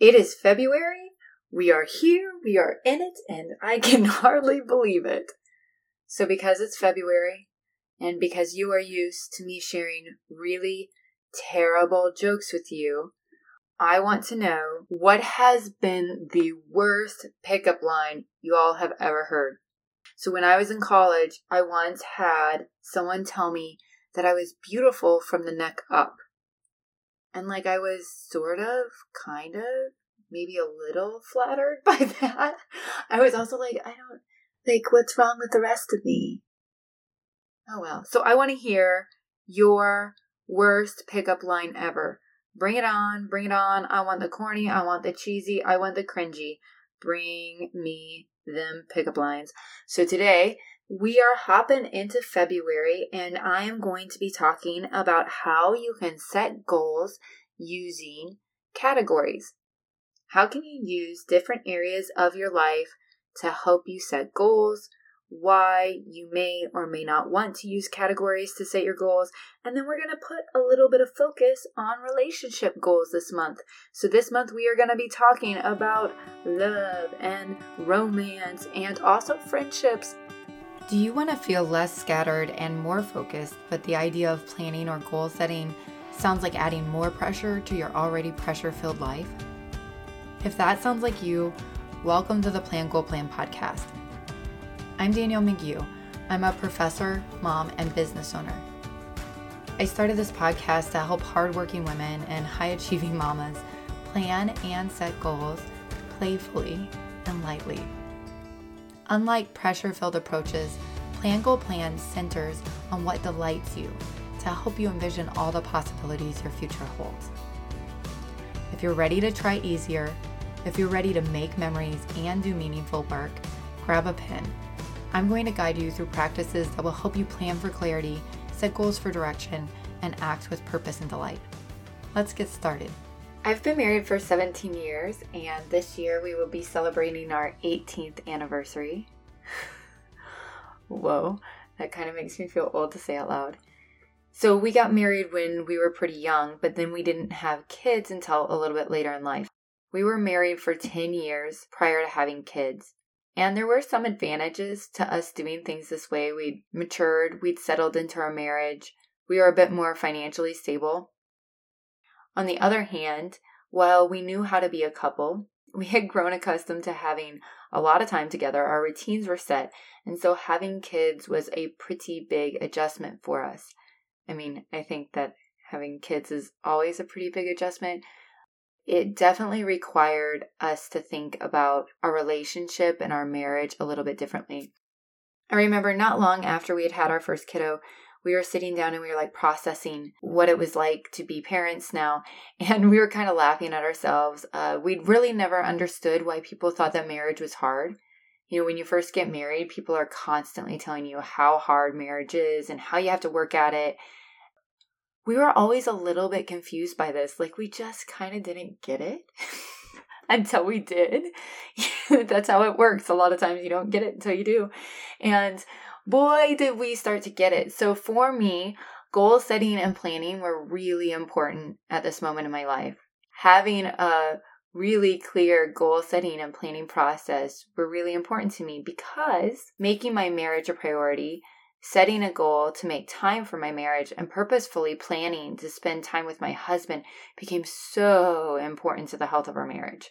It is February. We are here, we are in it, and I can hardly believe it. So, because it's February, and because you are used to me sharing really terrible jokes with you, I want to know what has been the worst pickup line you all have ever heard. So, when I was in college, I once had someone tell me that I was beautiful from the neck up. And like I was sort of, kind of, maybe a little flattered by that. I was also like, I don't, like, what's wrong with the rest of me? Oh well. So I want to hear your worst pickup line ever. Bring it on, bring it on. I want the corny, I want the cheesy, I want the cringy. Bring me them pickup lines. So today we are hopping into February and I am going to be talking about how you can set goals using categories. How can you use different areas of your life to help you set goals, why you may or may not want to use categories to set your goals. And then we're going to put a little bit of focus on relationship goals this month. So, this month we are going to be talking about love and romance and also friendships. Do you want to feel less scattered and more focused, but the idea of planning or goal setting sounds like adding more pressure to your already pressure filled life? If that sounds like you, welcome to the Plan Goal Plan podcast. I'm Danielle McGew. I'm a professor, mom, and business owner. I started this podcast to help hardworking women and high achieving mamas plan and set goals playfully and lightly. Unlike pressure filled approaches, Plan Goal Plan centers on what delights you to help you envision all the possibilities your future holds. If you're ready to try easier, if you're ready to make memories and do meaningful work, grab a pen I'm going to guide you through practices that will help you plan for clarity, set goals for direction, and act with purpose and delight. Let's get started. I've been married for 17 years, and this year we will be celebrating our 18th anniversary. Whoa, that kind of makes me feel old to say out loud. So, we got married when we were pretty young, but then we didn't have kids until a little bit later in life. We were married for 10 years prior to having kids. And there were some advantages to us doing things this way. We'd matured, we'd settled into our marriage, we were a bit more financially stable. On the other hand, while we knew how to be a couple, we had grown accustomed to having a lot of time together. Our routines were set, and so having kids was a pretty big adjustment for us. I mean, I think that having kids is always a pretty big adjustment, it definitely required us to think about our relationship and our marriage a little bit differently. I remember not long after we had had our first kiddo, we were sitting down and we were like processing what it was like to be parents now. And we were kind of laughing at ourselves. Uh, we'd really never understood why people thought that marriage was hard. You know, when you first get married, people are constantly telling you how hard marriage is and how you have to work at it we were always a little bit confused by this. Like, we just kind of didn't get it until we did. That's how it works. A lot of times you don't get it until you do. And boy, did we start to get it. So, for me, goal setting and planning were really important at this moment in my life. Having a really clear goal setting and planning process were really important to me because making my marriage a priority setting a goal to make time for my marriage and purposefully planning to spend time with my husband became so important to the health of our marriage.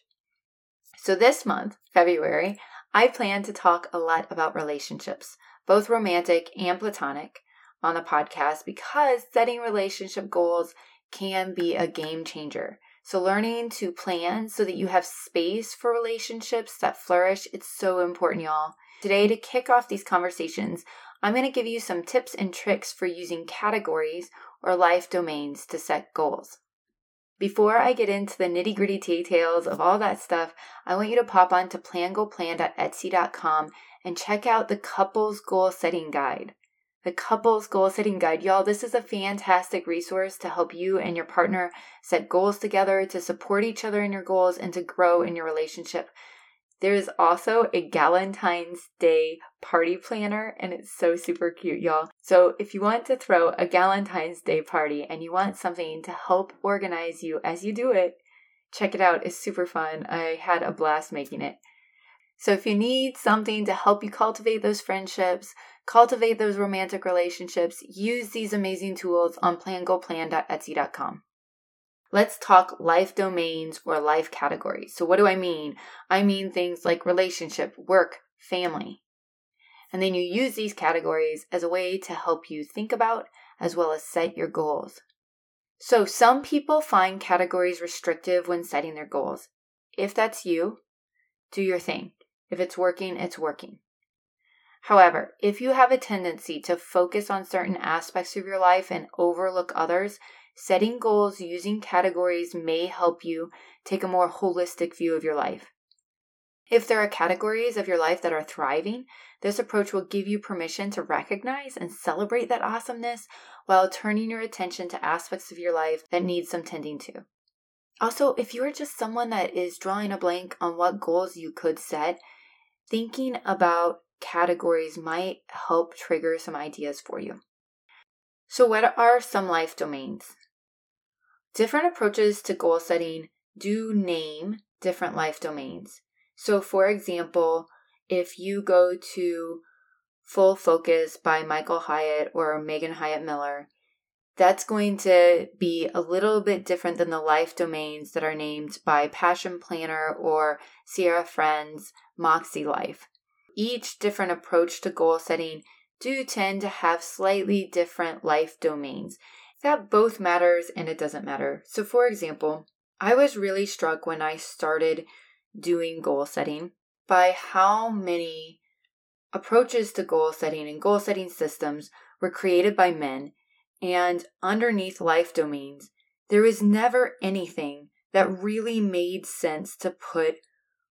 So, this month, February, I plan to talk a lot about relationships, both romantic and platonic, on the podcast because setting relationship goals can be a game changer. So, learning to plan so that you have space for relationships that flourish, it's so important, y'all. Today, to kick off these conversations, I'm going to give you some tips and tricks for using categories or life domains to set goals. Before I get into the nitty gritty details of all that stuff, I want you to pop on to plangoalplan.etsy.com and check out the Couples Goal Setting Guide. The Couples Goal Setting Guide, y'all, this is a fantastic resource to help you and your partner set goals together, to support each other in your goals, and to grow in your relationship. There's also a Galentine's Day party planner, and it's so super cute, y'all. So, if you want to throw a Galentine's Day party and you want something to help organize you as you do it, Check it out, it's super fun. I had a blast making it. So if you need something to help you cultivate those friendships, cultivate those romantic relationships, use these amazing tools on plangoalplan.etsy.com. Let's talk life domains or life categories. So, what do I mean? I mean things like relationship, work, family. And then you use these categories as a way to help you think about as well as set your goals. So, some people find categories restrictive when setting their goals. If that's you, do your thing. If it's working, it's working. However, if you have a tendency to focus on certain aspects of your life and overlook others, setting goals using categories may help you take a more holistic view of your life. If there are categories of your life that are thriving, this approach will give you permission to recognize and celebrate that awesomeness while turning your attention to aspects of your life that need some tending to. Also, if you're just someone that is drawing a blank on what goals you could set, thinking about categories might help trigger some ideas for you. So, what are some life domains? Different approaches to goal setting do name different life domains. So, for example, if you go to Full Focus by Michael Hyatt or Megan Hyatt Miller, that's going to be a little bit different than the life domains that are named by Passion Planner or Sierra Friends Moxie Life each different approach to goal setting do tend to have slightly different life domains. That both matters and it doesn't matter. So, for example, I was really struck when I started doing goal setting by how many approaches to goal setting and goal setting systems were created by men, and underneath life domains, there was never anything that really made sense to put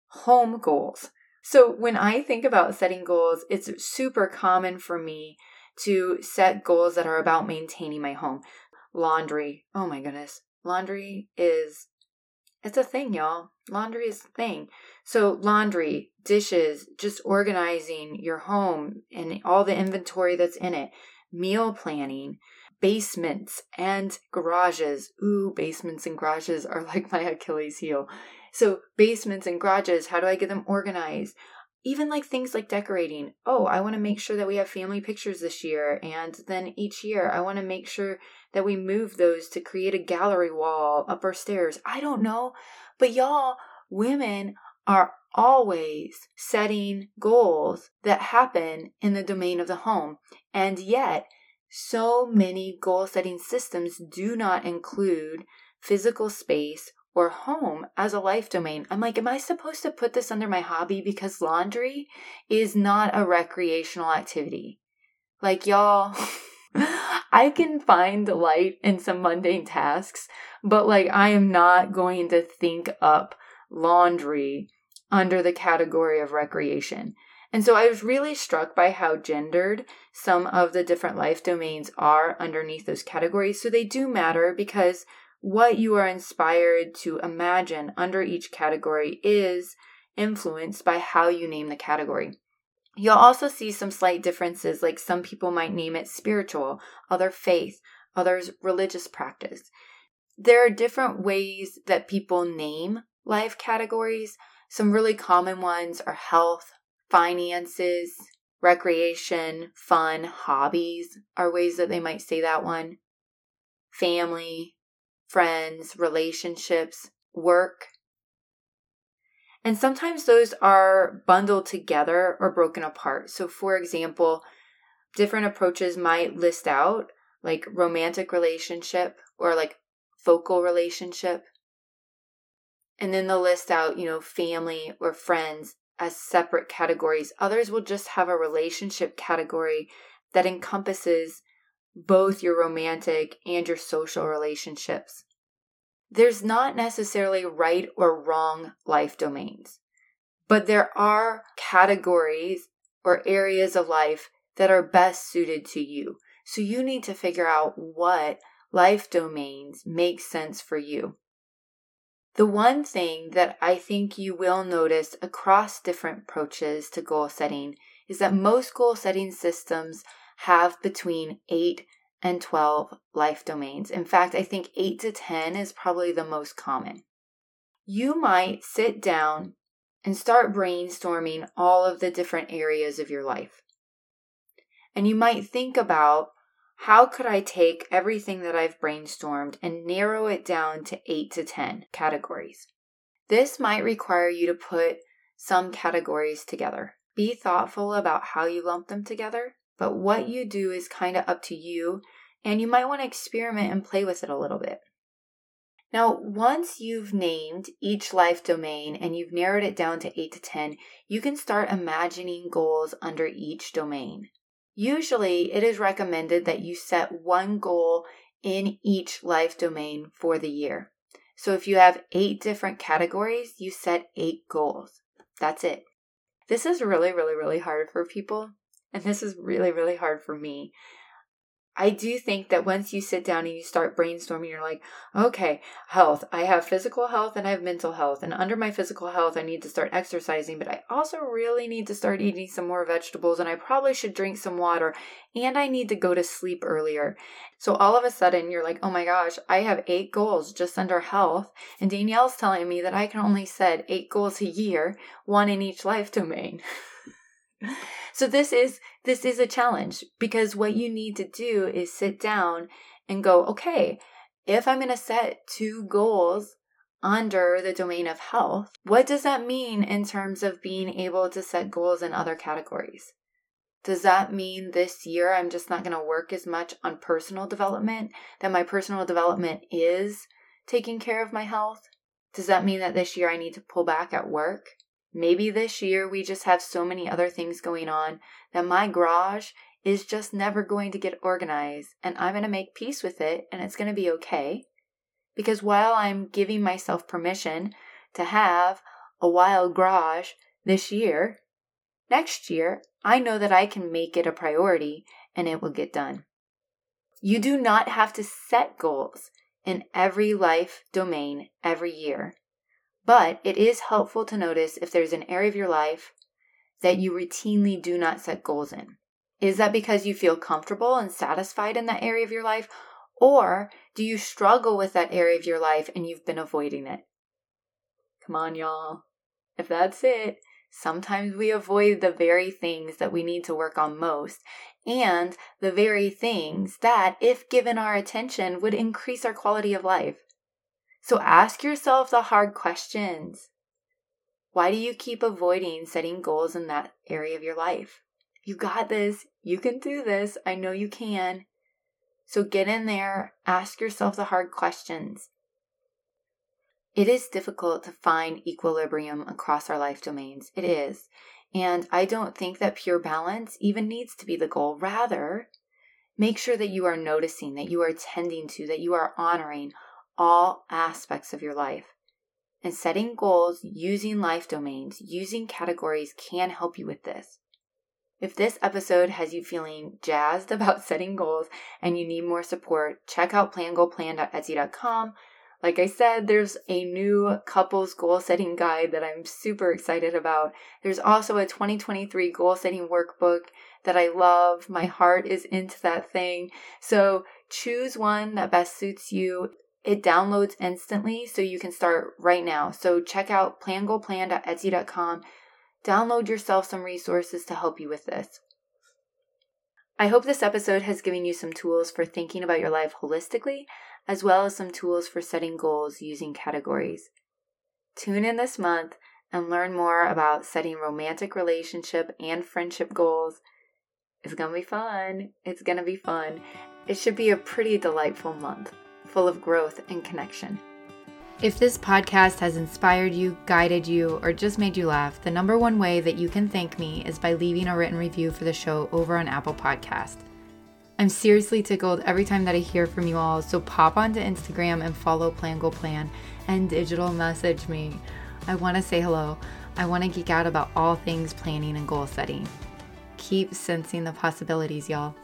home goals. So when I think about setting goals, it's super common for me to set goals that are about maintaining my home. Laundry. Oh my goodness. Laundry is it's a thing, y'all. Laundry is a thing. So laundry, dishes, just organizing your home and all the inventory that's in it, meal planning, basements and garages. Ooh, basements and garages are like my Achilles heel. So, basements and garages, how do I get them organized? Even like things like decorating. Oh, I want to make sure that we have family pictures this year. And then each year, I want to make sure that we move those to create a gallery wall up our stairs. I don't know. But y'all, women are always setting goals that happen in the domain of the home. And yet, so many goal setting systems do not include physical space or home as a life domain. I'm like, am I supposed to put this under my hobby because laundry is not a recreational activity? Like, y'all, I can find delight in some mundane tasks, but like, I am not going to think up laundry under the category of recreation. And so I was really struck by how gendered some of the different life domains are underneath those categories. So they do matter because what you are inspired to imagine under each category is influenced by how you name the category. You'll also see some slight differences, like some people might name it spiritual, other faith, others religious practice. There are different ways that people name life categories. Some really common ones are health, finances, recreation, fun, hobbies are ways that they might say that one. Family, friends, relationships, work. And sometimes those are bundled together or broken apart. So, for example, different approaches might list out like romantic relationship or like focal relationship. And then they'll list out, you know, family or friends as separate categories. Others will just have a relationship category that encompasses both your romantic and your social relationships. There's not necessarily right or wrong life domains, but there are categories or areas of life that are best suited to you. So you need to figure out what life domains make sense for you. The one thing that I think you will notice across different approaches to goal setting is that most goal setting systems have between 8 and 12 life domains. In fact, I think 8 to 10 is probably the most common. you might sit down and start brainstorming all of the different areas of your life. And you might think about how could I take everything that I've brainstormed and narrow it down to 8 to 10 categories. This might require you to put some categories together. Be thoughtful about how you lump them together, but what you do is kind of up to you, and you might want to experiment and play with it a little bit. Now, once you've named each life domain and you've narrowed it down to 8 to 10, you can start imagining goals under each domain. Usually, it is recommended that you set one goal in each life domain for the year. So if you have eight different categories, you set eight goals. That's it. This is really, really, really hard for people. And this is really, really hard for me I do think that once you sit down and you start brainstorming, you're like, okay, health. I have physical health and I have mental health. And under my physical health, I need to start exercising, but I also really need to start eating some more vegetables and I probably should drink some water and I need to go to sleep earlier. So all of a sudden, you're like, oh my gosh, I have eight goals just under health. And Danielle's telling me that I can only set eight goals a year, one in each life domain. so this is this is a challenge because what you need to do is sit down and go okay if i'm going to set two goals under the domain of health what does that mean in terms of being able to set goals in other categories? Does that mean this year i'm just not going to work as much on personal development that my personal development is taking care of my health? Does that mean that this year i need to pull back at work Maybe this year we just have so many other things going on that my garage is just never going to get organized and I'm going to make peace with it and it's going to be okay. Because while I'm giving myself permission to have a wild garage this year, next year I know that I can make it a priority and it will get done. You do not have to set goals in every life domain every year. But it is helpful to notice if there's an area of your life that you routinely do not set goals in. Is that because you feel comfortable and satisfied in that area of your life? Or do you struggle with that area of your life and you've been avoiding it? Come on, y'all. If that's it, sometimes we avoid the very things that we need to work on most and the very things that, if given our attention, would increase our quality of life. So ask yourself the hard questions. Why do you keep avoiding setting goals in that area of your life? You got this. You can do this. I know you can. So get in there, ask yourself the hard questions. It is difficult to find equilibrium across our life domains. It is. And I don't think that pure balance even needs to be the goal. Rather, make sure that you are noticing, that you are tending to, that you are honoring all aspects of your life. And setting goals using life domains, using categories can help you with this. If this episode has you feeling jazzed about setting goals and you need more support, check out plangoalplan.etsy.com. Like I said, there's a new couples goal setting guide that I'm super excited about. There's also a 2023 goal setting workbook that I love. My heart is into that thing. So choose one that best suits you. It downloads instantly, so you can start right now. So check out plangoalplan.etsy.com. Download yourself some resources to help you with this. I hope this episode has given you some tools for thinking about your life holistically, as well as some tools for setting goals using categories. Tune in this month and learn more about setting romantic relationship and friendship goals. It's gonna be fun. It's gonna be fun. It should be a pretty delightful month full of growth and connection. If this podcast has inspired you, guided you, or just made you laugh, the number one way that you can thank me is by leaving a written review for the show over on Apple Podcast. I'm seriously tickled every time that I hear from you all, so pop onto Instagram and follow Plan Goal Plan and digital message me. I want to say hello. I want to geek out about all things planning and goal setting. Keep sensing the possibilities, y'all.